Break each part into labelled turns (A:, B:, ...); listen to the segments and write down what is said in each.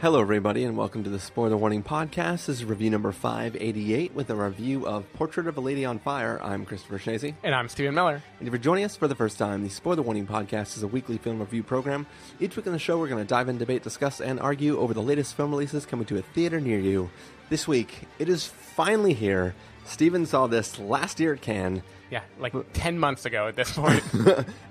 A: Hello, everybody, and welcome to the Spoiler Warning Podcast. This is review number 588 with a review of Portrait of a Lady on Fire. I'm Christopher Schnese.
B: And I'm Stephen Miller.
A: And if you're joining us for the first time, the Spoiler Warning Podcast is a weekly film review program. Each week on the show, we're going to dive in, debate, discuss, and argue over the latest film releases coming to a theater near you. This week, it is finally here. Stephen saw this last year at Cannes.
B: Yeah, like 10 months ago at this point.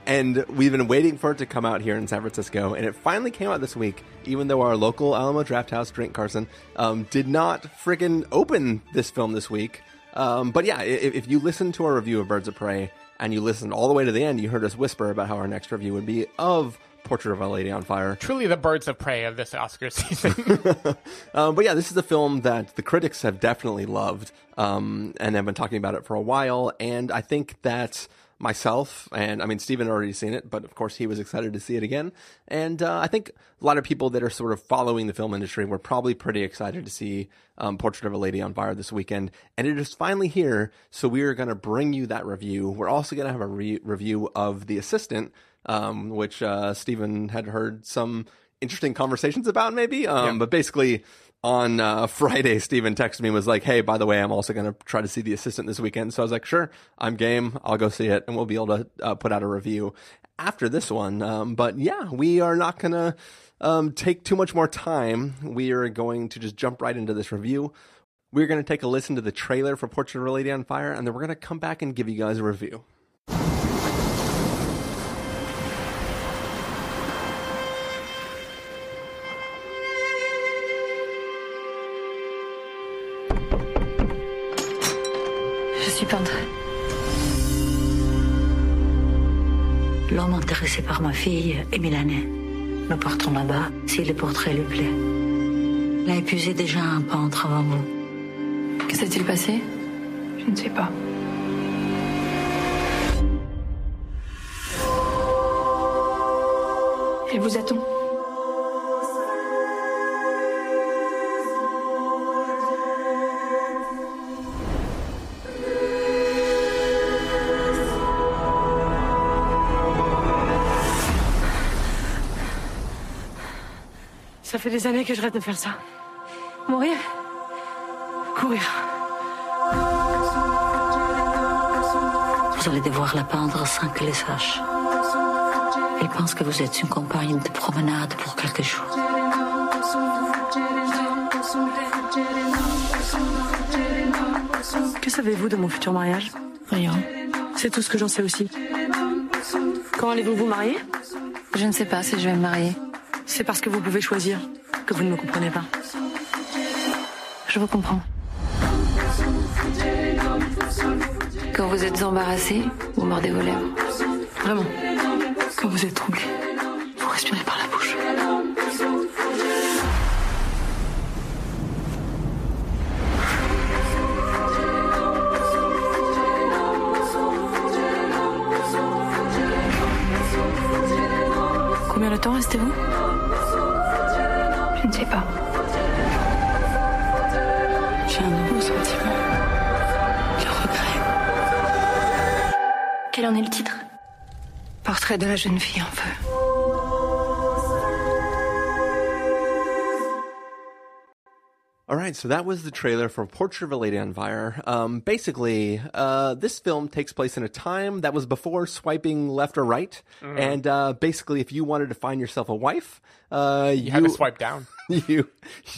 A: and we've been waiting for it to come out here in San Francisco, and it finally came out this week, even though our local Alamo Drafthouse, Drink Carson, um, did not friggin' open this film this week. Um, but yeah, if, if you listen to our review of Birds of Prey, and you listened all the way to the end, you heard us whisper about how our next review would be of Portrait of a Lady on Fire.
B: Truly the birds of prey of this Oscar season.
A: um, but yeah, this is a film that the critics have definitely loved um, and have been talking about it for a while. And I think that myself and I mean Stephen had already seen it, but of course he was excited to see it again. And uh, I think a lot of people that are sort of following the film industry were probably pretty excited to see um, Portrait of a Lady on Fire this weekend. And it is finally here, so we are going to bring you that review. We're also going to have a re- review of The Assistant, um, which uh, Stephen had heard some interesting conversations about, maybe. Um, yeah. But basically, on uh, Friday, Stephen texted me and was like, "Hey, by the way, I'm also going to try to see The Assistant this weekend." So I was like, "Sure, I'm game. I'll go see it, and we'll be able to uh, put out a review after this one." Um, but yeah, we are not going to um, take too much more time. We are going to just jump right into this review. We're going to take a listen to the trailer for Portrait of a Lady on Fire, and then we're going to come back and give you guys a review.
C: Intéressé par ma fille est milanais. Nous partons là-bas si le portrait lui plaît. Il a épuisé déjà un peintre avant vous.
D: Que s'est-il passé?
E: Je ne sais pas.
D: Et vous attend
E: Ça fait des années que je rêve de faire ça. Mourir Courir.
C: Vous allez devoir la peindre sans qu'elle le sache. Elle pense que vous êtes une compagne de promenade pour quelques jours.
E: Que savez-vous de mon futur mariage?
D: Rien.
E: C'est tout ce que j'en sais aussi. Quand allez-vous vous marier?
D: Je ne sais pas si je vais me marier.
E: C'est parce que vous pouvez choisir que vous ne me comprenez pas.
D: Je vous comprends. Quand vous êtes embarrassé, vous mordez vos lèvres.
E: Vraiment. Quand vous êtes troublé, Portrait de la jeune fille en feu.
A: All right, so that was the trailer for Portrait of a Lady on Fire. Um, basically, uh, this film takes place in a time that was before swiping left or right, mm-hmm. and uh, basically, if you wanted to find yourself a wife, uh,
B: you, you had to swipe down.
A: You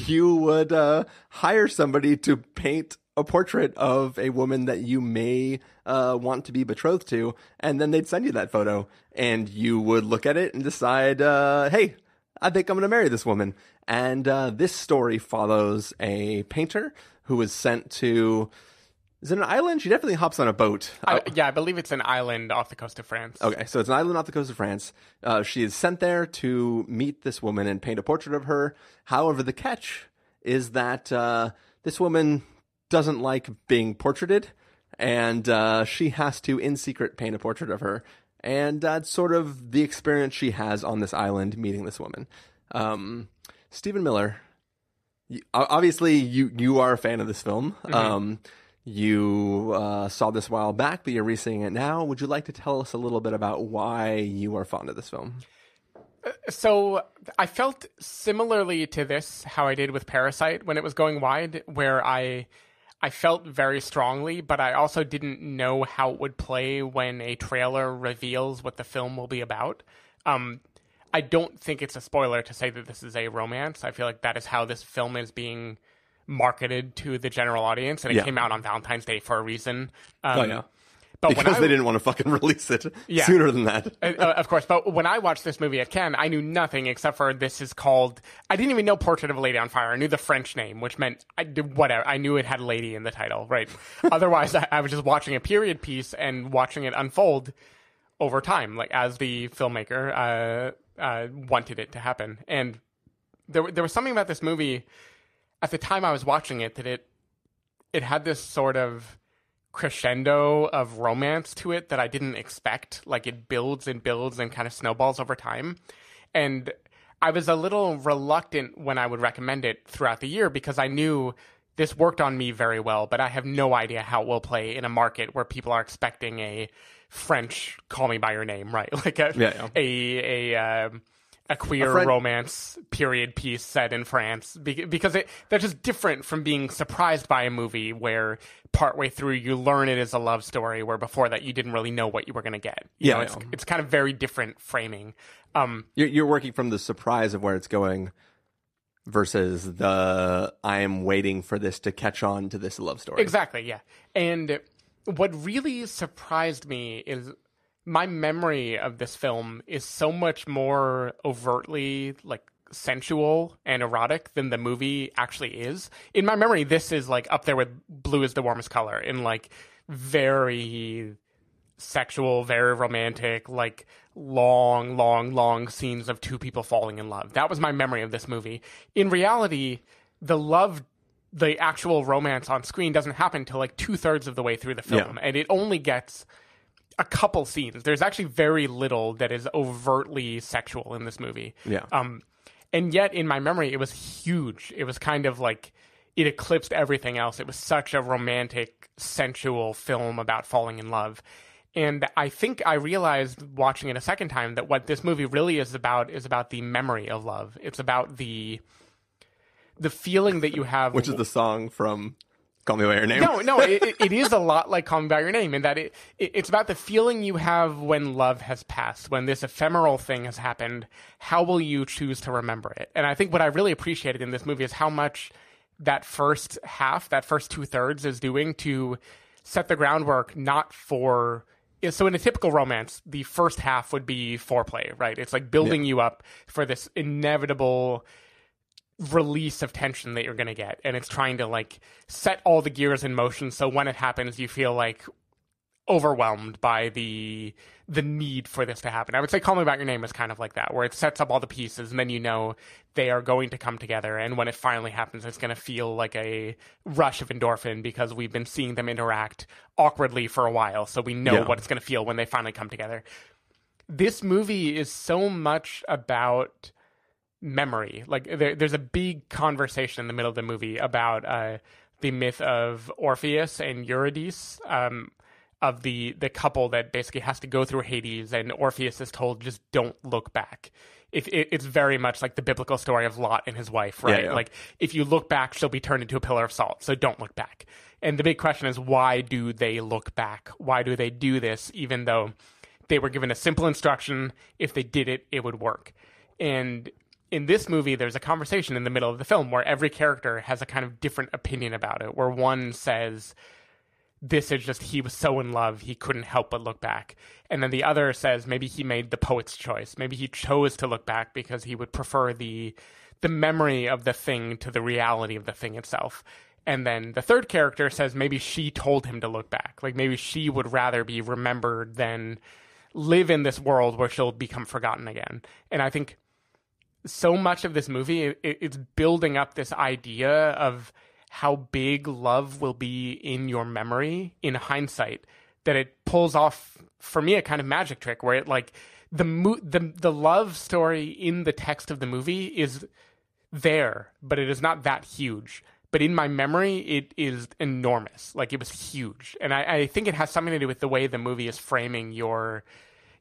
A: you would uh, hire somebody to paint a portrait of a woman that you may uh, want to be betrothed to, and then they'd send you that photo, and you would look at it and decide, uh, hey, I think I'm going to marry this woman. And uh, this story follows a painter who was sent to. Is it an island? She definitely hops on a boat.
B: I, yeah, I believe it's an island off the coast of France.
A: Okay, so it's an island off the coast of France. Uh, she is sent there to meet this woman and paint a portrait of her. However, the catch is that uh, this woman doesn't like being portraited, and uh, she has to, in secret, paint a portrait of her and that's sort of the experience she has on this island meeting this woman. Um, Stephen Miller, you, obviously you you are a fan of this film. Mm-hmm. Um, you uh, saw this a while back, but you're reseeing it now. Would you like to tell us a little bit about why you are fond of this film?
B: So I felt similarly to this how I did with Parasite when it was going wide, where I I felt very strongly, but I also didn't know how it would play when a trailer reveals what the film will be about. Um, I don't think it's a spoiler to say that this is a romance. I feel like that is how this film is being marketed to the general audience, and it
A: Yeah.
B: came out on Valentine's Day for a reason. Um,
A: oh yeah,
B: but
A: because
B: I,
A: they didn't want to fucking release it
B: Yeah.
A: sooner than that.
B: uh, uh, of course. But when I watched this movie at Cannes, I knew nothing except for this is called. I didn't even know Portrait of a Lady on Fire. I knew the French name, which meant I did whatever. I knew it had lady in the title, right? Otherwise, I, I was just watching a period piece and watching it unfold over time, like as the filmmaker uh, uh, wanted it to happen. And there, there was something about this movie at the time I was watching it that it it had this sort of crescendo of romance to it that I didn't expect. Like it builds and builds and kind of snowballs over time. And I was a little reluctant when I would recommend it throughout the year because I knew this worked on me very well, but I have no idea how it will play in a market where people are expecting a French "Call Me by Your Name," right? Like a
A: Yeah, yeah.
B: a a um, a queer
A: A
B: romance period piece set in France because it they're just different from being surprised by a movie where partway through you learn it is a love story where before that you didn't really know what you were going to get. You
A: Yeah,
B: know, it's it's kind of very different framing. Um,
A: You're, you're working from the surprise of where it's going versus the I am waiting for this to catch on to this love story.
B: Exactly, yeah. And what really surprised me is my memory of this film is so much more overtly like sensual and erotic than the movie actually is. In my memory, this is like up there with blue is the warmest color in like very sexual, very romantic, like long, long, long scenes of two people falling in love. That was my memory of this movie. In reality, the love, the actual romance on screen doesn't happen till like two thirds of the way through the film,
A: Yeah.
B: and it only gets a couple scenes. There's actually very little that is overtly sexual in this movie.
A: Yeah.
B: Um, and yet in my memory, it was huge. It was kind of like it eclipsed everything else. It was such a romantic, sensual film about falling in love. And I think I realized watching it a second time that what this movie really is about is about the memory of love. It's about the the feeling that you have
A: Which is the song from Call Me by Your Name.
B: no, no, it, it- is a lot like Call Me by Your Name in that it, it it's about the feeling you have when love has passed, when this ephemeral thing has happened. How will you choose to remember it? And I think what I really appreciated in this movie is how much that first half, that first two thirds, is doing to set the groundwork not for. So in a typical romance, the first half would be foreplay, right? It's like building you up for this inevitable release of tension that you're going to get and it's trying to like set all the gears in motion so when it happens you feel like overwhelmed by the the need for this to happen. I would say Call Me About Your Name is kind of like that where it sets up all the pieces and then you know they are going to come together and when it finally happens it's going to feel like a rush of endorphin because we've been seeing them interact awkwardly for a while so we know
A: Yeah.
B: what it's going to feel when they finally come together. This movie is so much about memory. Like there, there's a big conversation in the middle of the movie about uh, the myth of Orpheus and Eurydice, um, of the the couple that basically has to go through Hades, and Orpheus is told just don't look back. If it, it's very much like the biblical story of Lot and his wife, right?
A: yeah.
B: Like if you look back, she'll be turned into a pillar of salt. So don't look back. And the big question is, why do they look back? Why do they do this, even though they were given a simple instruction? If they did it, it would work. And in this movie, there's a conversation in the middle of the film where every character has a kind of different opinion about it. Where one says, this is just he was so in love he couldn't help but look back. And then the other says maybe he made the poet's choice. Maybe he chose to look back because he would prefer the the memory of the thing to the reality of the thing itself. And then the third character says maybe she told him to look back. Like maybe she would rather be remembered than live in this world where she'll become forgotten again. And i think so much of this movie it, it's building up this idea of how big love will be in your memory in hindsight that it pulls off for me a kind of magic trick where it like the mo- the the love story in the text of the movie is there but it is not that huge. But in my memory it is enormous. Like it was huge. And I, I think it has something to do with the way the movie is framing your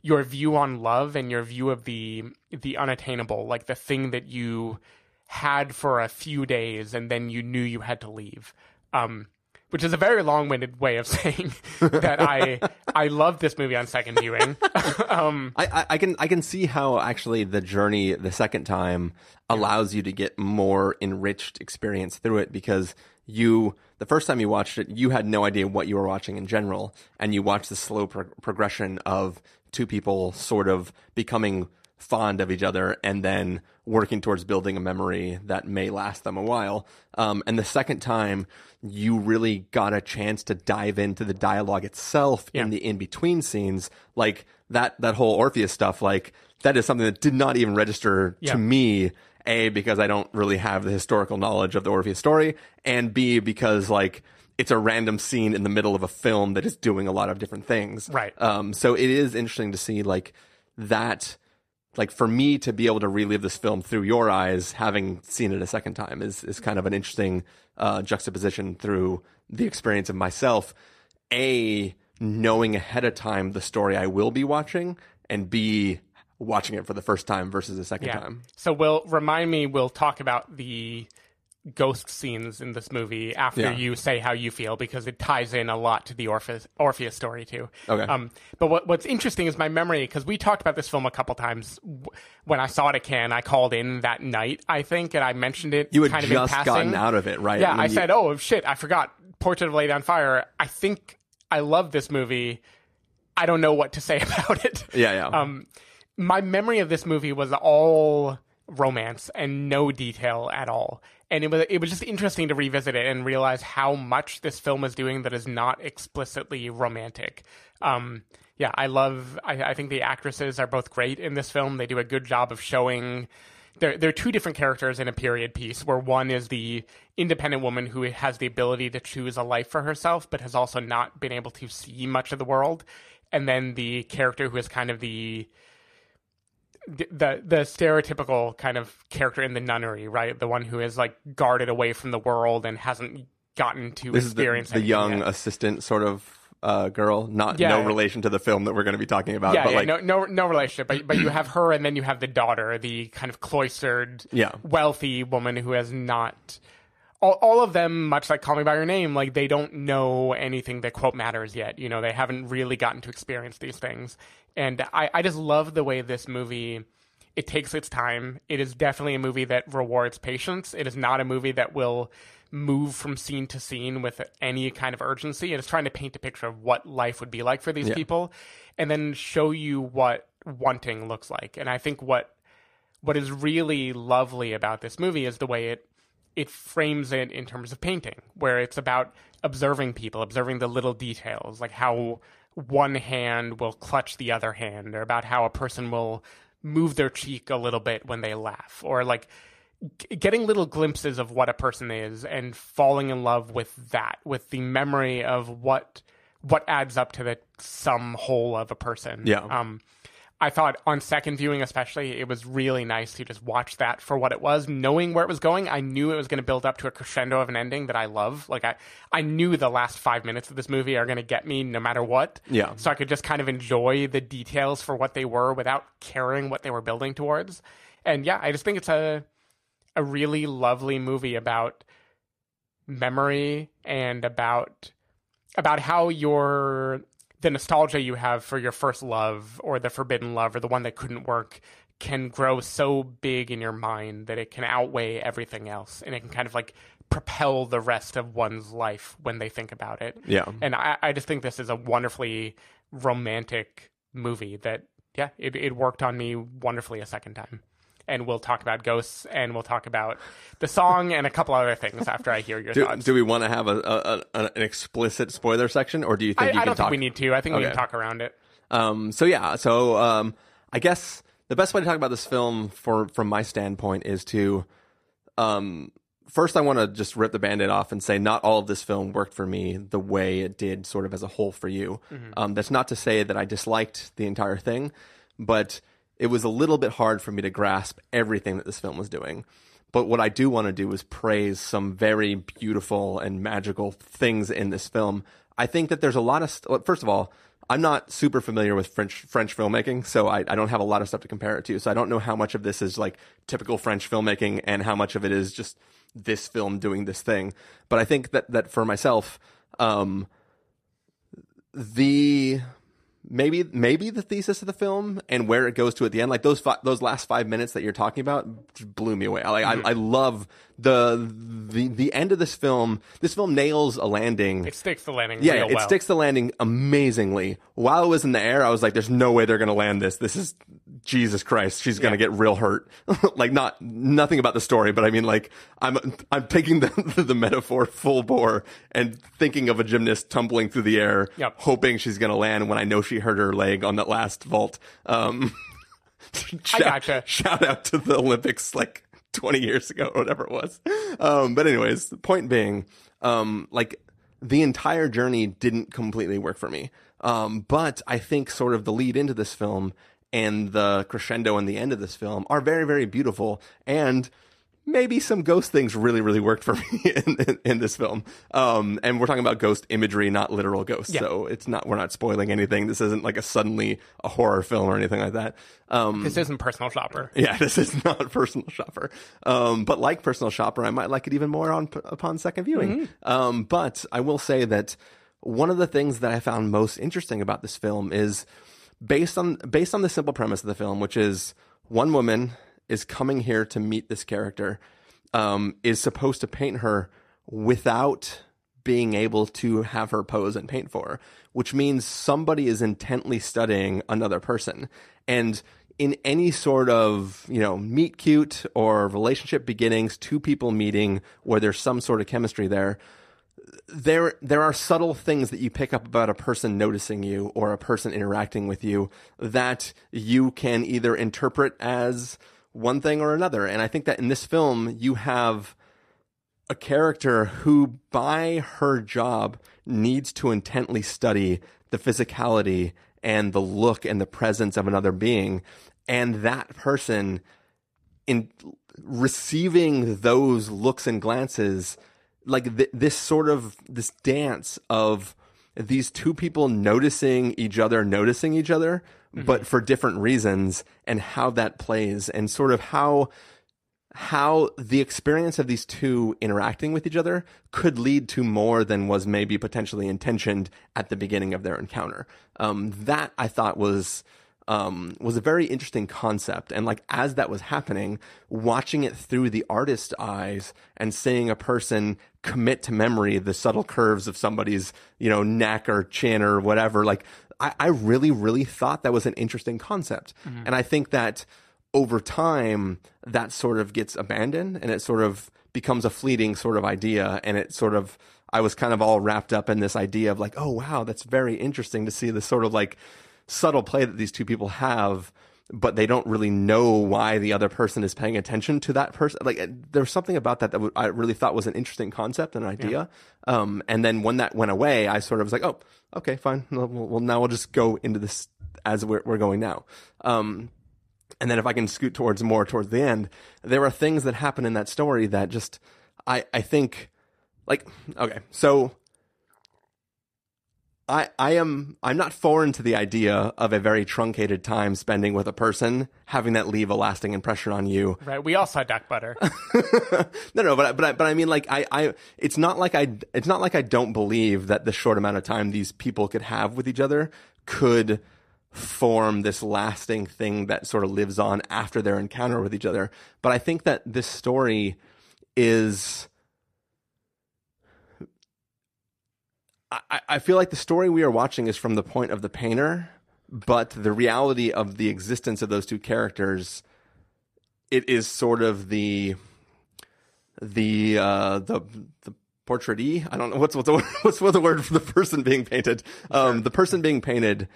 B: your view on love and your view of the the unattainable, like the thing that you had for a few days and then you knew you had to leave. Um, which is a very long-winded way of saying that I I love this movie on second viewing. um,
A: I, I, can I can see how actually the journey the second time allows you to get more enriched experience through it because you the first time you watched it you had no idea what you were watching in general and you watched the slow pro- progression of two people sort of becoming fond of each other and then working towards building a memory that may last them a while. Um, and the second time, you really got a chance to dive into the dialogue itself
B: Yeah.
A: in the in between scenes, like that that whole Orpheus stuff. Like that is something that did not even register
B: Yeah.
A: to me. A because I don't really have the historical knowledge of the Orpheus story, and B because like it's a random scene in the middle of a film that is doing a lot of different things.
B: Right.
A: Um, so it is interesting to see like that like for me to be able to relive this film through your eyes, having seen it a second time, is is kind of an interesting uh, juxtaposition through the experience of myself. A knowing ahead of time the story I will be watching, and B watching it for the first time versus the second
B: yeah.
A: time.
B: So we'll remind me. We'll talk about the ghost scenes in this movie after
A: Yeah.
B: you say how you feel because it ties in a lot to the Orpheus, Orpheus story too.
A: Okay.
B: Um, but what, what's interesting is my memory because we talked about this film a couple times. When I saw it at Cannes, I called in that night, I think, and I mentioned it.
A: You had
B: kind of in
A: just gotten out of it, right?
B: Yeah, I
A: you-
B: said, "Oh shit, I forgot." Portrait of a Lady on Fire. I think I love this movie. I don't know what to say about it.
A: Yeah, yeah.
B: Um, my memory of this movie was all romance and no detail at all. And it was it was just interesting to revisit it and realize how much this film is doing that is not explicitly romantic. Um, yeah, I love. I, I think the actresses are both great in this film. They do a good job of showing. There, there are two different characters in a period piece, where one is the independent woman who has the ability to choose a life for herself, but has also not been able to see much of the world, and then the character who is kind of the the the stereotypical kind of character in the nunnery, right? The one who is like guarded away from the world and hasn't gotten to
A: this is the,
B: experience
A: the young
B: yet.
A: assistant sort of uh, girl, not
B: Yeah.
A: no relation to the film that we're going to be talking about.
B: yeah,
A: but
B: yeah
A: like,
B: no, no, no relationship. But but you have her, and then you have the daughter, the kind of cloistered,
A: Yeah.
B: wealthy woman who has not. All, all of them, much like Call Me by Your Name, like they don't know anything that quote matters yet. You know, they haven't really gotten to experience these things, and I, I just love the way this movie. It takes its time. It is definitely a movie that rewards patience. It is not a movie that will move from scene to scene with any kind of urgency. It is trying to paint a picture of what life would be like for these
A: Yeah.
B: people and then show you what wanting looks like. And I think what what is really lovely about this movie is the way it it frames it in terms of painting, where it's about observing people, observing the little details, like how one hand will clutch the other hand, or about how a person will move their cheek a little bit when they laugh, or like g- getting little glimpses of what a person is and falling in love with that, with the memory of what what adds up to the sum whole of a person.
A: Yeah.
B: Um, I thought on second viewing, especially, it was really nice to just watch that for what it was, knowing where it was going. I knew it was going to build up to a crescendo of an ending that I love. Like I, I knew the last five minutes of this movie are going to get me no matter what.
A: Yeah.
B: So I could just kind of enjoy the details for what they were without caring what they were building towards. And yeah, I just think it's a, a really lovely movie about memory and about about how your the nostalgia you have for your first love or the forbidden love or the one that couldn't work can grow so big in your mind that it can outweigh everything else and it can kind of like propel the rest of one's life when they think about it.
A: Yeah.
B: And I, I just think this is a wonderfully romantic movie that yeah, it, it worked on me wonderfully a second time. And we'll talk about ghosts and we'll talk about the song and a couple other things after I hear your
A: Do,
B: thoughts.
A: do we want to have a, a, a an explicit spoiler section, or do you think
B: I,
A: you
B: I
A: can
B: don't
A: talk?
B: think we need to. I think we can talk around it.
A: Um, so yeah, so um, I guess the best way to talk about this film, for from my standpoint, is to um, first I want to just rip the band-aid off and say not all of this film worked for me the way it did, sort of as a whole for you. Um, that's not to say that I disliked the entire thing, but it was a little bit hard for me to grasp everything that this film was doing. But what I do want to do is praise some very beautiful and magical things in this film. I think that there's a lot of, st- first of all, I'm not super familiar with French French filmmaking, so I, I don't have a lot of stuff to compare it to. So I don't know how much of this is like typical French filmmaking and how much of it is just this film doing this thing. But I think that that for myself, um, the maybe maybe the thesis of the film and where it goes to at the end like those fi- those last five minutes that you're talking about blew me away. Like I, mm-hmm. I love the the the end of this film this film nails a landing
B: It sticks the landing
A: yeah, it
B: well.
A: sticks the landing amazingly. While it was in the air, I was like, "There's no way they're going to land this. This is Jesus Christ. She's going to
B: Yeah.
A: get real hurt." like, not nothing about the story, but I mean, like, I'm I'm taking the the metaphor full bore and thinking of a gymnast tumbling through the air,
B: Yep.
A: hoping she's going to land when I know she hurt her leg on that last vault. Um, shout,
B: gotcha.
A: Shout out to the Olympics, like 20 years ago or whatever it was. Um, but anyways, the point being, um, like the entire journey didn't completely work for me. Um, but I think sort of the lead into this film and the crescendo and the end of this film are very, very beautiful. And maybe some ghost things really, really worked for me in, in, in this film. Um, and we're talking about ghost imagery, not literal ghosts.
B: Yeah.
A: So it's not, we're not spoiling anything. This isn't like a suddenly a horror film or anything like that. Um,
B: This isn't personal shopper.
A: yeah, this is not personal shopper. Um, but like personal shopper, I might like it even more on upon second viewing. Um, but I will say that one of the things that I found most interesting about this film is based on based on the simple premise of the film, which is one woman is coming here to meet this character, um, is supposed to paint her without being able to have her pose and paint for which means somebody is intently studying another person. And in any sort of, you know, meet cute or relationship beginnings, two people meeting where there's some sort of chemistry there, there there are subtle things that you pick up about a person noticing you or a person interacting with you that you can either interpret as one thing or another. And I think that in this film you have a character who by her job needs to intently study the physicality and the look and the presence of another being and that person in receiving those looks and glances like th- this sort of this dance of these two people noticing each other noticing each other but for different reasons and how that plays and sort of how how the experience of these two interacting with each other could lead to more than was maybe potentially intentioned at the beginning of their encounter. Um, that I thought was um, was a very interesting concept, and like as that was happening, watching it through the artist's eyes and seeing a person commit to memory the subtle curves of somebody's you know neck or chin or whatever, like I, I really really thought that was an interesting concept, mm-hmm. and I think that over time that sort of gets abandoned and it sort of becomes a fleeting sort of idea. And it sort of I was kind of all wrapped up in this idea of like oh wow that's very interesting to see this sort of like subtle play that these two people have but they don't really know why the other person is paying attention to that person. Like there's something about that that w- I really thought was an interesting concept and idea. Um and then when that went away I sort of was like oh okay fine. Well, well now we'll just go into this as we're, we're going now. Um and then if I can scoot towards more towards the end, there are things that happen in that story that just I I think like okay, so I I am I'm not foreign to the idea of a very truncated time spending with a person having that leave a lasting impression on you
B: Right. We all saw duck butter.
A: no, no, but but I, but I mean, like I, I, it's not like I, it's not like I don't believe that the short amount of time these people could have with each other could form this lasting thing that sort of lives on after their encounter with each other. But I think that this story is. I, I feel like the story we are watching is from the point of the painter, but the reality of the existence of those two characters, it is sort of the the uh, the the portraitee. I don't know what's what's the what's the word for the person being painted. Um, the person being painted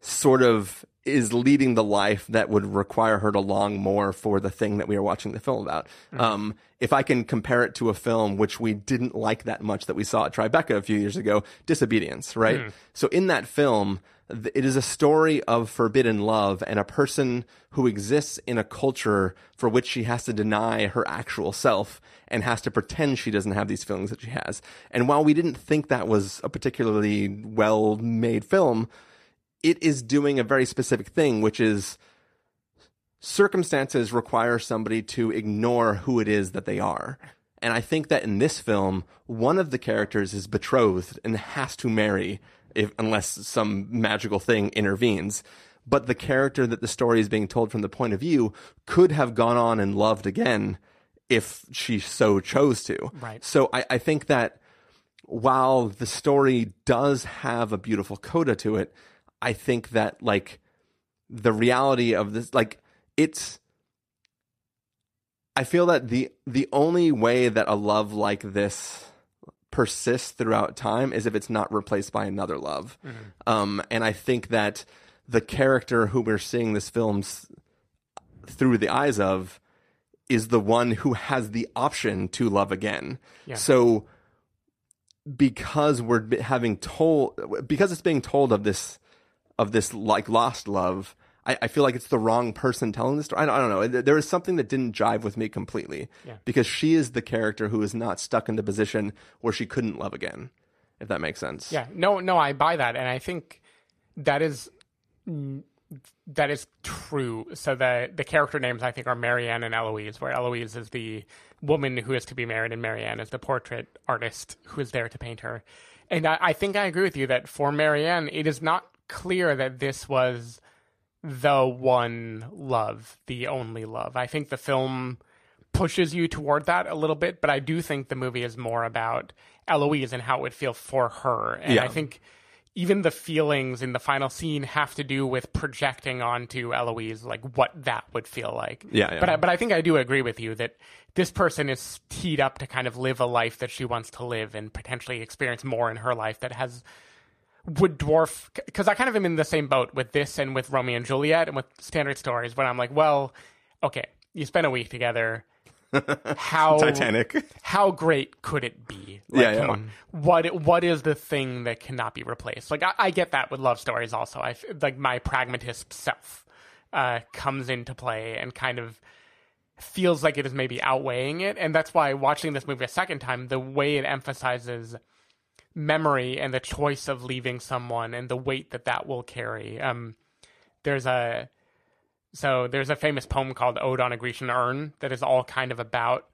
A: sort of is leading the life that would require her to long more for the thing that we are watching the film about. Um, if I can compare it to a film which we didn't like that much that we saw at Tribeca a few years ago, Disobedience, right? So in that film, it is a story of forbidden love and a person who exists in a culture for which she has to deny her actual self and has to pretend she doesn't have these feelings that she has. And while we didn't think that was a particularly well made film, it is doing a very specific thing, which is circumstances require somebody to ignore who it is that they are. And I think that in this film, one of the characters is betrothed and has to marry if, unless some magical thing intervenes. But the character that the story is being told from the point of view could have gone on and loved again if she so chose to.
B: Right.
A: So I, I think that while the story does have a beautiful coda to it, I think that like the reality of this, like it's, I feel that the the only way that a love like this persists throughout time is if it's not replaced by another love. Um, and I think that the character who we're seeing this film's through the eyes of is the one who has the option to love again.
B: Yeah.
A: So because we're having told because it's being told of this of this like lost love I, I feel like it's the wrong person telling the story. I don't, I don't know. There- is something that didn't jive with me completely
B: Yeah.
A: because she is the character who is not stuck in the position where she couldn't love again, if that makes sense.
B: Yeah, no, no, I buy that, and I think that is that is true. So the the character names I think are Marianne and Eloise, where Eloise is the woman who is to be married, and Marianne is the portrait artist who is there to paint her. And I, I think I agree with you that for Marianne, it is not clear that this was the one love, the only love. I think the film pushes you toward that a little bit, but I do think the movie is more about Eloise and how it would feel for her. And
A: Yeah.
B: I think even the feelings in the final scene have to do with projecting onto Eloise like what that would feel like.
A: Yeah, yeah.
B: But I, but I think I do agree with you that this person is teed up to kind of live a life that she wants to live and potentially experience more in her life that has would dwarf because I kind of am in the same boat with this and with Romeo and Juliet and with standard stories. But I'm like, well, okay, you spent a week together. How
A: Titanic.
B: How great could it be? Like,
A: Yeah,
B: come
A: yeah.
B: on. What what is the thing that cannot be replaced? Like I, I get that with love stories. Also, I like my pragmatist self uh, comes into play and kind of feels like it is maybe outweighing it, and that's why watching this movie a second time, the way it emphasizes memory and the choice of leaving someone and the weight that that will carry. Um, there's a so there's a famous poem called "Ode on a Grecian Urn" that is all kind of about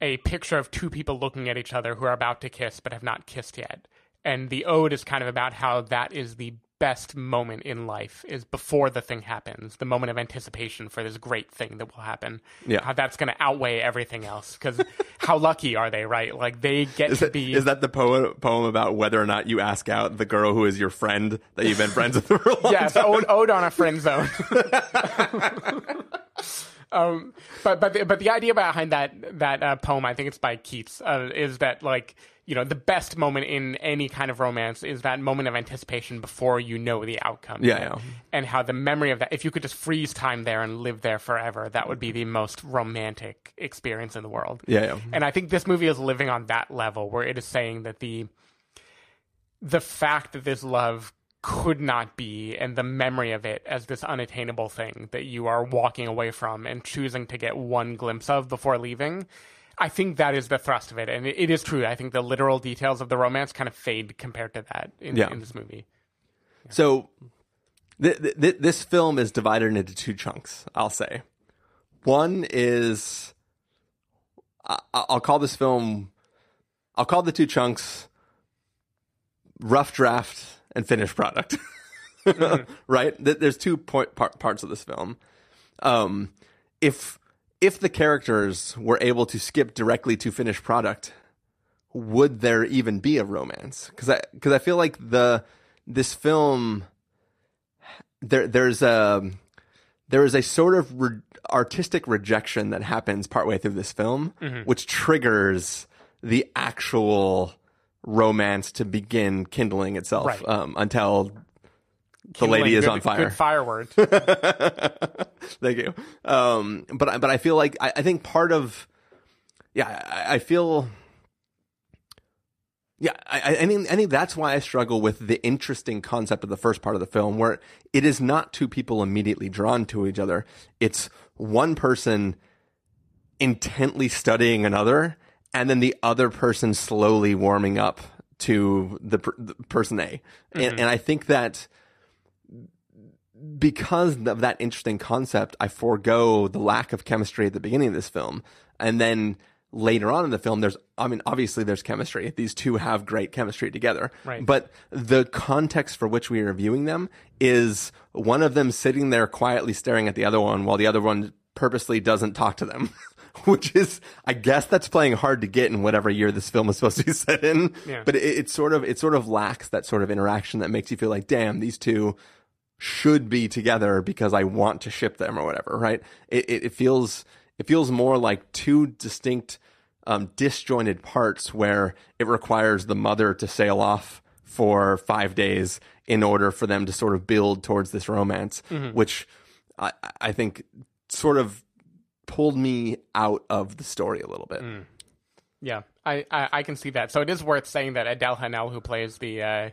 B: a picture of two people looking at each other who are about to kiss but have not kissed yet. And the ode is kind of about how that is the best moment in life is before the thing happens, the moment of anticipation for this great thing that will happen.
A: Yeah.
B: How that's going to outweigh everything else because how lucky are they, right? Like they get
A: Is
B: to
A: that,
B: be
A: is that the poem, poem about whether or not you ask out the girl who is your friend that you've been friends with for a long
B: yes,
A: time?
B: ode, ode on a friend zone. um, but but the, but the idea behind that that uh, poem, I think it's by Keats, uh, is that like you know the best moment in any kind of romance is that moment of anticipation before you know the outcome.
A: Yeah,
B: and,
A: yeah.
B: and how the memory of that, if you could just freeze time there and live there forever, that would be the most romantic experience in the world.
A: Yeah, yeah. Mm-hmm.
B: And I think this movie is living on that level where it is saying that the the fact that this love could not be and the memory of it as this unattainable thing that you are walking away from and choosing to get one glimpse of before leaving i think that is the thrust of it and it, it is true i think the literal details of the romance kind of fade compared to that in,
A: Yeah.
B: in this movie
A: So th- th- th- this film is divided into two chunks, I'll say. One is I- I'll call this film I'll call the two chunks rough draft and finished product. right? There's two point par- parts of this film. Um if if the characters were able to skip directly to finished product, would there even be a romance? Because I because I feel like the this film there there's a there is a sort of re- artistic rejection that happens partway through this film, which triggers the actual romance to begin kindling itself
B: Right.
A: um, until the lady is
B: Good-
A: on fire.
B: good fire word
A: Thank you. Um, but I- but I feel like I, I think part of yeah I, I feel yeah I, I- think I think that's why I struggle with the interesting concept of the first part of the film where it is not two people immediately drawn to each other. It's one person intently studying another and then the other person slowly warming up to the, per- the person A. And, and I think that because of that interesting concept, I forego the lack of chemistry at the beginning of this film. And then later on in the film, there's, I mean, obviously there's chemistry. These two have great chemistry together.
B: Right.
A: But the context for which we are viewing them is one of them sitting there quietly staring at the other one while the other one purposely doesn't talk to them. Which is, I guess that's playing hard to get in whatever year this film is supposed to be set in.
B: Yeah.
A: But it, it sort of, it sort of lacks that sort of interaction that makes you feel like, damn, these two should be together because I want to ship them or whatever, right? It, it, it feels it feels more like two distinct um, disjointed parts where it requires the mother to sail off for five days in order for them to sort of build towards this romance, which I, I think sort of pulled me out of the story a little bit.
B: Yeah, I, I, I can see that. So it is worth saying that Adele Haenel, who plays the uh,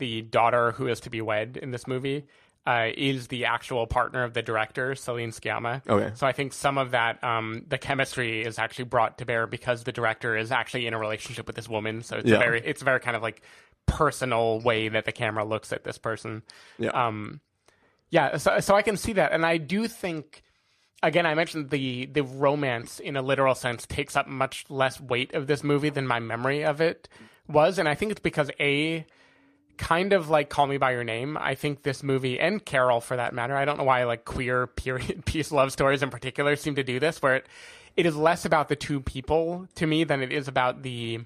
B: the daughter who is to be wed in this movie, uh, is the actual partner of the director, Celine Sciamma.
A: Okay.
B: So I think some of that, um, the chemistry is actually brought to bear because the director is actually in a relationship with this woman. So it's
A: Yeah.
B: a very, it's a very kind of like personal way that the camera looks at this person.
A: Yeah.
B: Um, yeah, so so I can see that, and I do think. Again, I mentioned the the romance in a literal sense takes up much less weight of this movie than my memory of it was, and I think it's because a kind of like Call Me by Your Name. I think this movie and Carol, for that matter. I don't know why like queer period piece love stories in particular seem to do this, where it it is less about the two people to me than it is about the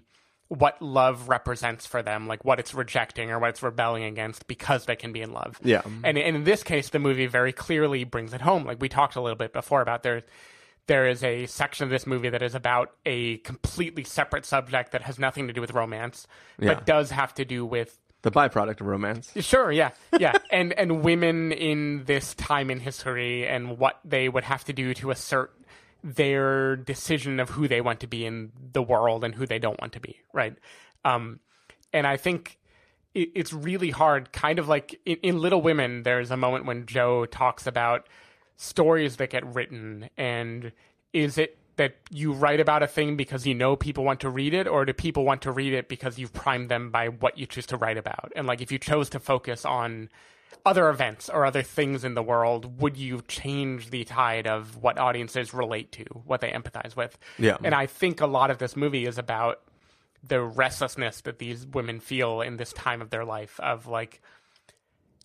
B: what love represents for them, like what it's rejecting or what it's rebelling against because they can be in love.
A: Yeah.
B: And, and in this case, the movie very clearly brings it home. Like we talked a little bit before about there, there is a section of this movie that is about a completely separate subject that has nothing to do with romance,
A: Yeah.
B: but does have to do with
A: The byproduct of romance.
B: Sure, yeah, yeah, and and women in this time in history and what they would have to do to assert their decision of who they want to be in the world and who they don't want to be, right? Um, and I think it, it's really hard. Kind of like in, in Little Women, there's a moment when Jo talks about stories that get written, and is it that you write about a thing because you know people want to read it, or do people want to read it because you've primed them by what you choose to write about? And like, if you chose to focus on other events or other things in the world, would you change the tide of what audiences relate to, what they empathize with?
A: Yeah.
B: And I think a lot of this movie is about the restlessness that these women feel in this time of their life of like,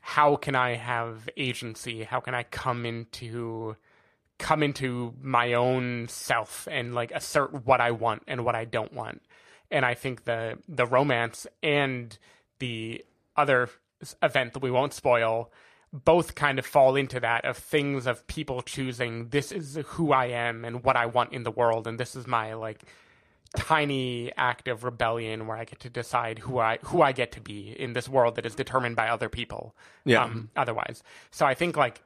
B: how can I have agency? How can I come into come into my own self and like assert what I want and what I don't want? And I think the the romance and the other event that we won't spoil both kind of fall into that of things of people choosing this is who I am and what I want in the world and this is my like tiny act of rebellion where I get to decide who I who I get to be in this world that is determined by other people.
A: Yeah.
B: Um, otherwise, so I think like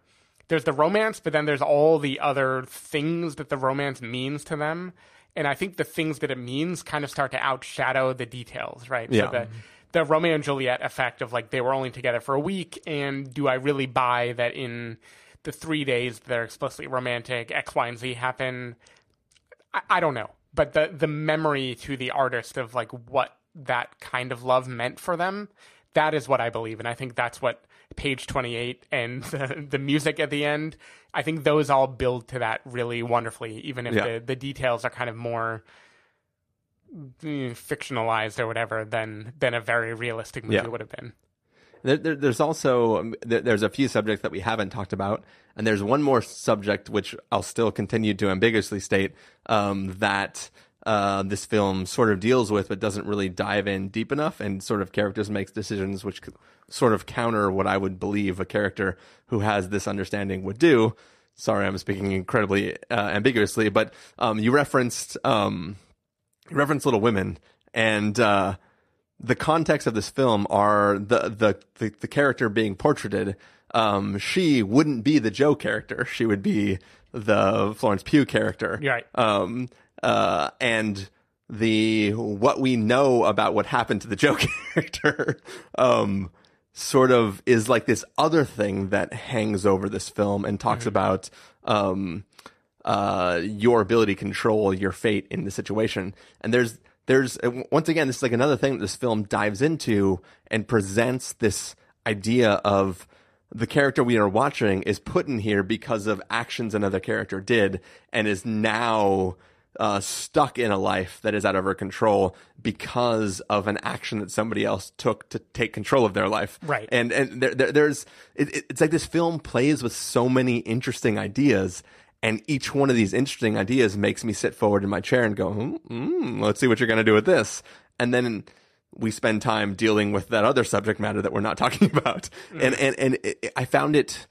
B: there's the romance, but then there's all the other things that the romance means to them, and I think the things that it means kind of start to outshadow the details, right?
A: Yeah.
B: So the the Romeo and Juliet effect of like they were only together for a week, and do I really buy that in the three days they're explicitly romantic, X, Y, and Z happen? I, I don't know, but the the memory to the artist of like what that kind of love meant for them, that is what I believe, and I think that's what page twenty eight and the, the music at the end. I think those all build to that really wonderfully, even if
A: Yeah.
B: the the details are kind of more mm, fictionalized or whatever than than a very realistic movie
A: Yeah.
B: would have been.
A: There, there, there's also um, there, there's a few subjects that we haven't talked about, and there's one more subject which I'll still continue to ambiguously state um, that uh, this film sort of deals with, but doesn't really dive in deep enough, and sort of characters makes decisions which sort of counter what I would believe a character who has this understanding would do. Sorry, I'm speaking incredibly uh, ambiguously, but um, you referenced um, you referenced Little Women, and uh, the context of this film are the the the, the character being portraited. Um, she wouldn't be the Jo character; she would be the Florence Pugh character.
B: Right.
A: Um, uh, and the what we know about what happened to the Jo character, um, sort of is like this other thing that hangs over this film and talks about um, uh, your ability to control your fate in the situation. And there's there's uh, once again this is like another thing that this film dives into and presents this idea of the character we are watching is put in here because of actions another character did and is now uh, stuck in a life that is out of her control because of an action that somebody else took to take control of their life.
B: Right.
A: And and there, there, there's it, it- it's like this film plays with so many interesting ideas. And each one of these interesting ideas makes me sit forward in my chair and go, hmm, hmm, let's see what you're going to do with this. And then we spend time dealing with that other subject matter that we're not talking about. And, and, and it, I found it,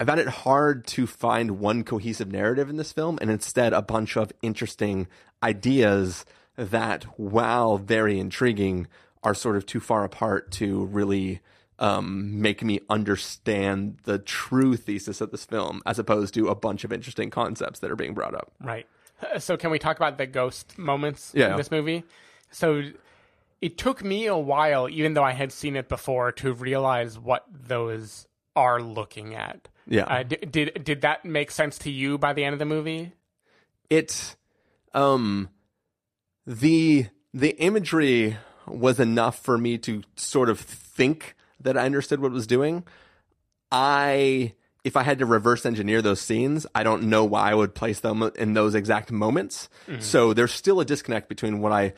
A: I found it hard to find one cohesive narrative in this film and instead a bunch of interesting ideas that, while very intriguing, are sort of too far apart to really um, make me understand the true thesis of this film as opposed to a bunch of interesting concepts that are being brought up.
B: Right. Uh, So can we talk about the ghost moments
A: Yeah.
B: in this movie? So it took me a while, even though I had seen it before, to realize what those are looking at.
A: Yeah.
B: Uh, d- did did that make sense to you by the end of the movie?
A: it um the the imagery was enough for me to sort of think that I understood what it was doing. I if I had to reverse engineer those scenes, I don't know why I would place them in those exact moments. So there's still a disconnect between what I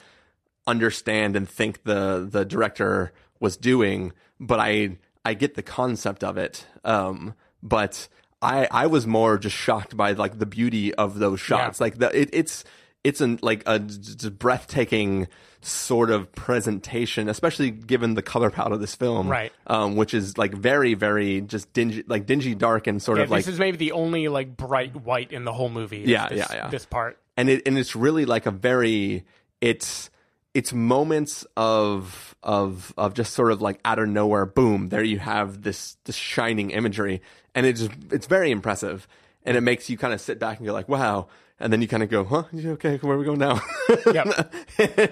A: understand and think the the director was doing, but I I get the concept of it. Um, but I I was more just shocked by like the beauty of those shots.
B: Yeah.
A: Like the it, it's it's an like a breathtaking sort of presentation, especially given the color palette of this film,
B: Right.
A: Um, which is like very very just dingy, like dingy dark and sort
B: Yeah,
A: of like
B: this is maybe the only like bright white in the whole movie.
A: Yeah,
B: this,
A: yeah, yeah.
B: This part.
A: and it and it's really like a very it's it's moments of of of just sort of like out of nowhere boom there you have this this shining imagery. And it's it's very impressive. And it makes you kind of sit back and go like wow and then you kind of go huh okay where are we going now
B: Yep.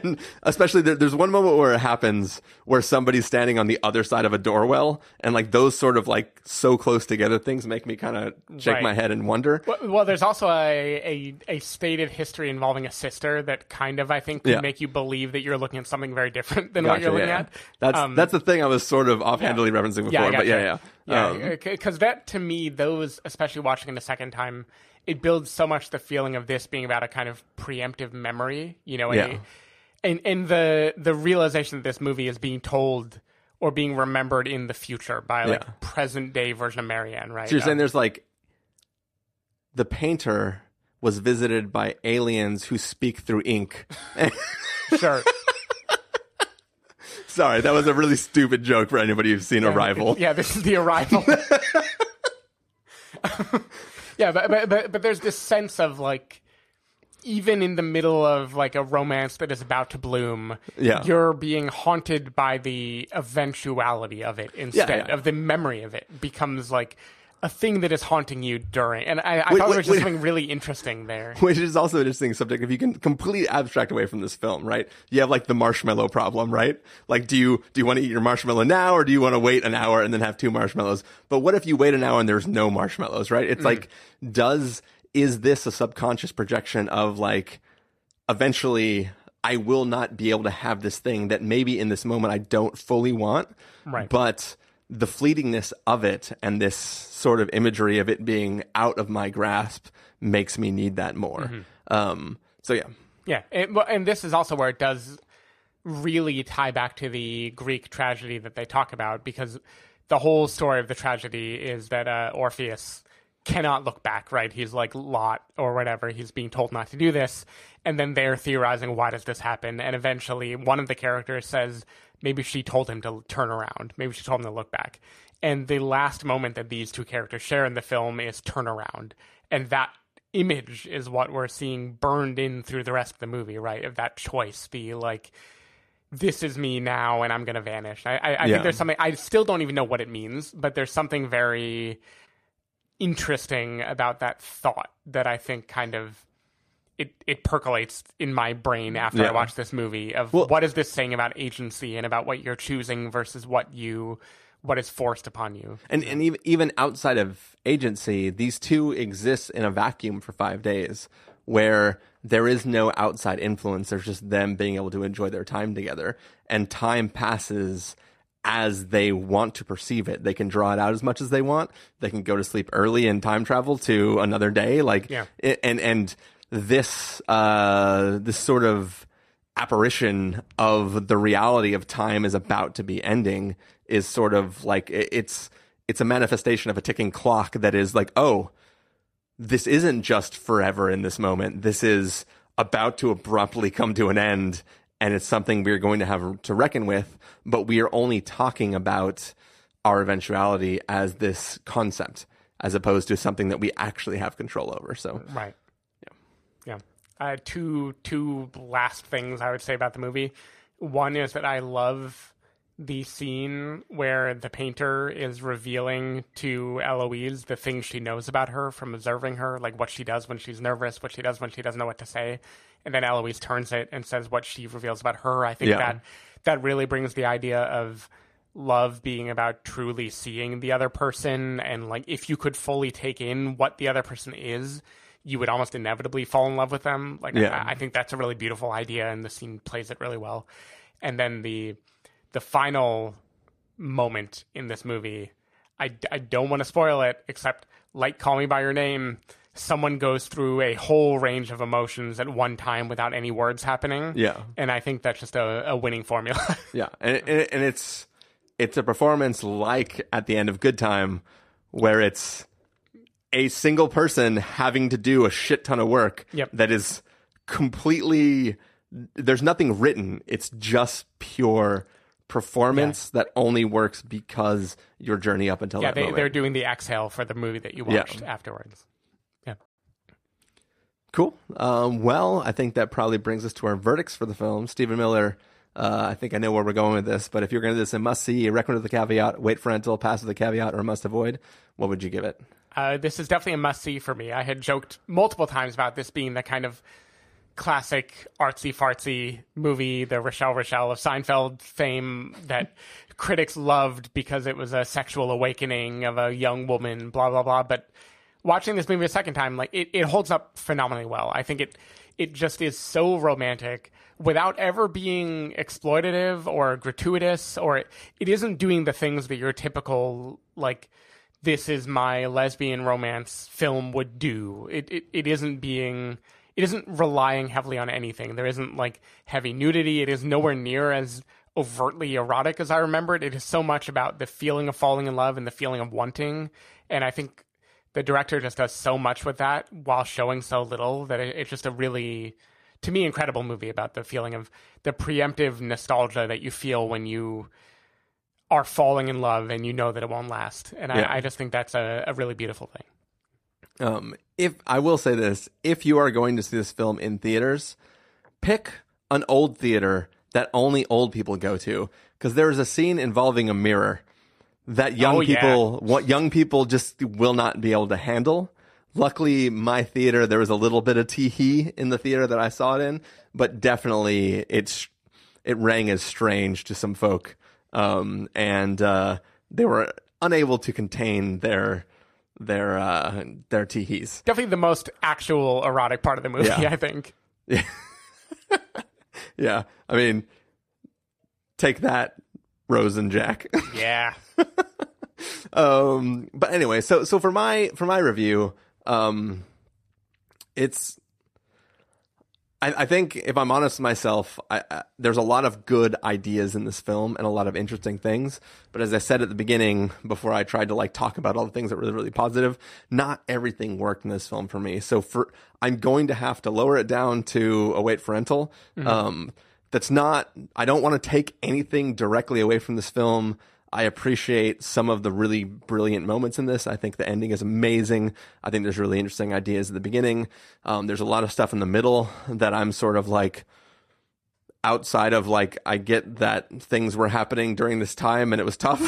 A: and especially there, there's one moment where it happens where somebody's standing on the other side of a doorwell and like those sort of like so close together things make me kind of shake
B: Right.
A: my head and wonder
B: Well, well, there's also a, a a stated history involving a sister that kind of I think can
A: Yeah.
B: make you believe that you're looking at something very different than what you're looking
A: yeah.
B: at.
A: That's
B: Um,
A: that's the thing I was sort of offhandedly referencing before,
B: Yeah, I
A: but yeah, yeah,
B: Yeah, because that to me, those, especially watching it the second time, it builds so much the feeling of this being about a kind of preemptive memory, you know, and,
A: Yeah.
B: and and the the realization that this movie is being told or being remembered in the future by like
A: Yeah.
B: present day version of Marianne, right?
A: So you're saying
B: Um,
A: there's like the painter was visited by aliens who speak through ink.
B: sure.
A: Sorry, that was a really stupid joke for anybody who's seen Arrival.
B: Yeah, this is the arrival. yeah, but, but but but there's this sense of like even in the middle of like a romance that is about to bloom,
A: Yeah.
B: you're being haunted by the eventuality of it instead
A: yeah.
B: of the memory of it becomes like a thing that is haunting you during. And I, I
A: Wait,
B: thought
A: wait,
B: there was just
A: wait.
B: something really interesting there.
A: Which is also an interesting subject if you can completely abstract away from this film, right? You have like the marshmallow problem, right? Like do you do you want to eat your marshmallow now or do you want to wait an hour and then have two marshmallows? But what if you wait an hour and there's no marshmallows, right? It's mm. like does is this a subconscious projection of like eventually I will not be able to have this thing that maybe in this moment I don't fully want.
B: Right.
A: But the fleetingness of it and this sort of imagery of it being out of my grasp makes me need that more. Um, so yeah.
B: Yeah, and, and this is also where it does really tie back to the Greek tragedy that they talk about, because the whole story of the tragedy is that uh, Orpheus cannot look back. Right? He's like Lot or whatever. He's being told not to do this, and then they're theorizing why does this happen, and eventually one of the characters says maybe she told him to turn around, maybe she told him to look back, and the last moment that these two characters share in the film is turn around, and that image is what we're seeing burned in through the rest of the movie, right? Of that choice, the like, this is me now, and I'm gonna vanish. I, I, I
A: Yeah.
B: think there's something I still don't even know what it means, but there's something very interesting about that thought that I think kind of it it percolates in my brain after I watch this movie of
A: Well-
B: what is this saying about agency and about what you're choosing versus what you what is forced upon you.
A: And and even even outside of agency, these two exist in a vacuum for five days, where there is no outside influence. There's just them being able to enjoy their time together, and time passes as they want to perceive it. They can draw it out as much as they want. They can go to sleep early and time travel to another day. Like,
B: Yeah.
A: and and this uh, this sort of apparition of the reality of time is about to be ending is sort of like it's it's a manifestation of a ticking clock that is like oh this isn't just forever in this moment this is about to abruptly come to an end and it's something we're going to have to reckon with but we are only talking about our eventuality as this concept as opposed to something that we actually have control over so
B: Right. Yeah. Uh, two two last things I would say about the movie. One is that I love the scene where the painter is revealing to Eloise the things she knows about her from observing her, like what she does when she's nervous, what she does when she doesn't know what to say, and then Eloise turns it and says what she reveals about her. I think
A: Yeah.
B: that that really brings the idea of love being about truly seeing the other person and like if you could fully take in what the other person is you would almost inevitably fall in love with them. Like
A: Yeah.
B: I, I think that's a really beautiful idea and the scene plays it really well. And then the the final moment in this movie i, I don't want to spoil it except like call me by your name someone goes through a whole range of emotions at one time without any words happening.
A: Yeah.
B: and i think that's just a, a winning formula.
A: Yeah, and and, and it's it's a performance like at the end of Good Time, where it's a single person having to do a shit ton of work
B: Yep.
A: that is completely there's nothing written. It's just pure performance that only works because your journey up until
B: Yeah,
A: that
B: they,
A: moment.
B: they're doing the exhale for the movie that you
A: Yeah.
B: watched afterwards. Yeah.
A: Cool. Um, well, I think that probably brings us to our verdicts for the film. Stephen Miller, uh, I think I know where we're going with this, but if you're going to do this a must see, a recommend with the caveat, wait for rental, pass with the caveat, or must avoid, what would you give it?
B: Uh, this is definitely a must see for me. I had joked multiple times about this being the kind of classic artsy fartsy movie, the Rochelle Rochelle of Seinfeld fame that critics loved because it was a sexual awakening of a young woman, blah blah blah. But watching this movie a second time, like it, it holds up phenomenally well. I think it it just is so romantic without ever being exploitative or gratuitous or it, it isn't doing the things that your typical like this is my lesbian romance film would do. It, it it isn't being it isn't relying heavily on anything. There isn't like heavy nudity. It is nowhere near as overtly erotic as I remember it. It is so much about the feeling of falling in love and the feeling of wanting. And I think the director just does so much with that while showing so little that it, it's just a really to me incredible movie about the feeling of the preemptive nostalgia that you feel when you are falling in love and you know that it won't last. And
A: Yeah.
B: I, I just think that's a, a really beautiful thing.
A: Um, if I will say this, if you are going to see this film in theaters, pick an old theater that only old people go to, because there is a scene involving a mirror that young
B: Oh, yeah.
A: people, what young people just will not be able to handle. Luckily, my theater there was a little bit of tee in the theater that I saw it in, but definitely it's it rang as strange to some folk, um, and uh, they were unable to contain their their uh, their teehees.
B: Definitely the most actual erotic part of the movie,
A: Yeah.
B: I think.
A: Yeah, yeah. I mean, take that, Rose and Jack.
B: Yeah.
A: um, but anyway, so so for my for my review, um, it's. I, I think if I'm honest with myself, I, I, there's a lot of good ideas in this film and a lot of interesting things. But as I said at the beginning, before I tried to like talk about all the things that were really, really positive, not everything worked in this film for me. So for I'm going to have to lower it down to a wait for rental. Um, that's not. I don't want to take anything directly away from this film. I appreciate some of the really brilliant moments in this. I think the ending is amazing. I think there's really interesting ideas at the beginning. Um, there's a lot of stuff in the middle that I'm sort of like outside of like I get that things were happening during this time and it was tough.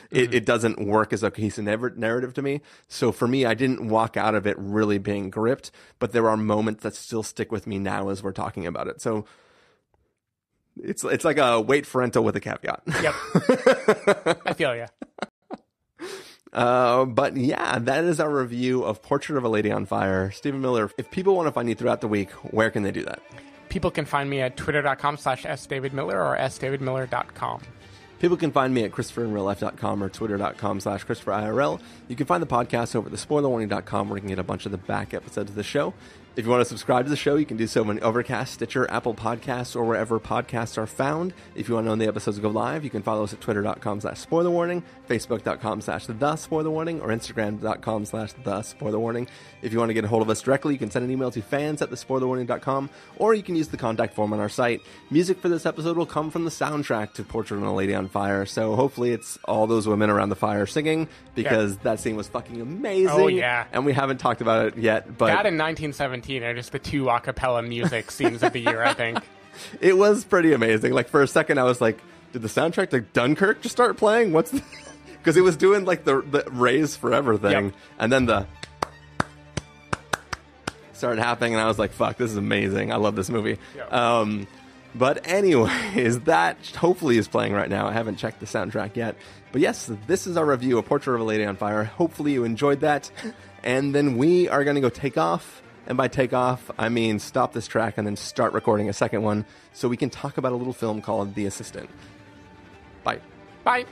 A: it, it doesn't work as a cohesive narrative to me. So for me, I didn't walk out of it really being gripped, but there are moments that still stick with me now as we're talking about it. So it's it's like a wait for rental with a caveat.
B: Yep. I feel ya.
A: Uh, but yeah, that is our review of Portrait of a Lady on Fire. Stephen Miller, if people want to find you throughout the week, where can they do that?
B: People can find me at twitter.com slash sdavidmiller or sdavidmiller.com.
A: People can find me at ChristopherInRealLife.com or Twitter.com slash ChristopherIRL. You can find the podcast over at TheSpoilerWarning.com where you can get a bunch of the back episodes of the show. If you want to subscribe to the show, you can do so on Overcast, Stitcher, Apple Podcasts, or wherever podcasts are found. If you want to know when the episodes go live, you can follow us at twitter.com slash spoilerwarning, facebook.com slash the spoiler warning, or instagram.com slash the spoiler warning. If you want to get a hold of us directly, you can send an email to fans at thespoilerwarning.com, or you can use the contact form on our site. Music for this episode will come from the soundtrack to Portrait of a Lady on Fire, so hopefully it's all those women around the fire singing, because that scene was fucking amazing.
B: Oh, yeah.
A: And we haven't talked about it yet, but...
B: That in 1917 are just the two a cappella music scenes of the year, I think.
A: it was pretty amazing. Like for a second, I was like, "Did the soundtrack to Dunkirk just start playing? What's?" Because it was doing like the the Raise Forever thing,
B: Yep.
A: and then the started happening, and I was like, "Fuck, this is amazing! I love this movie."
B: Yep.
A: Um, but anyways, that hopefully is playing right now. I haven't checked the soundtrack yet, but yes, this is our review of Portrait of a Lady on Fire. Hopefully, you enjoyed that, and then we are going to go take off. And by take off, I mean stop this track and then start recording a second one so we can talk about a little film called The Assistant. Bye.
B: Bye.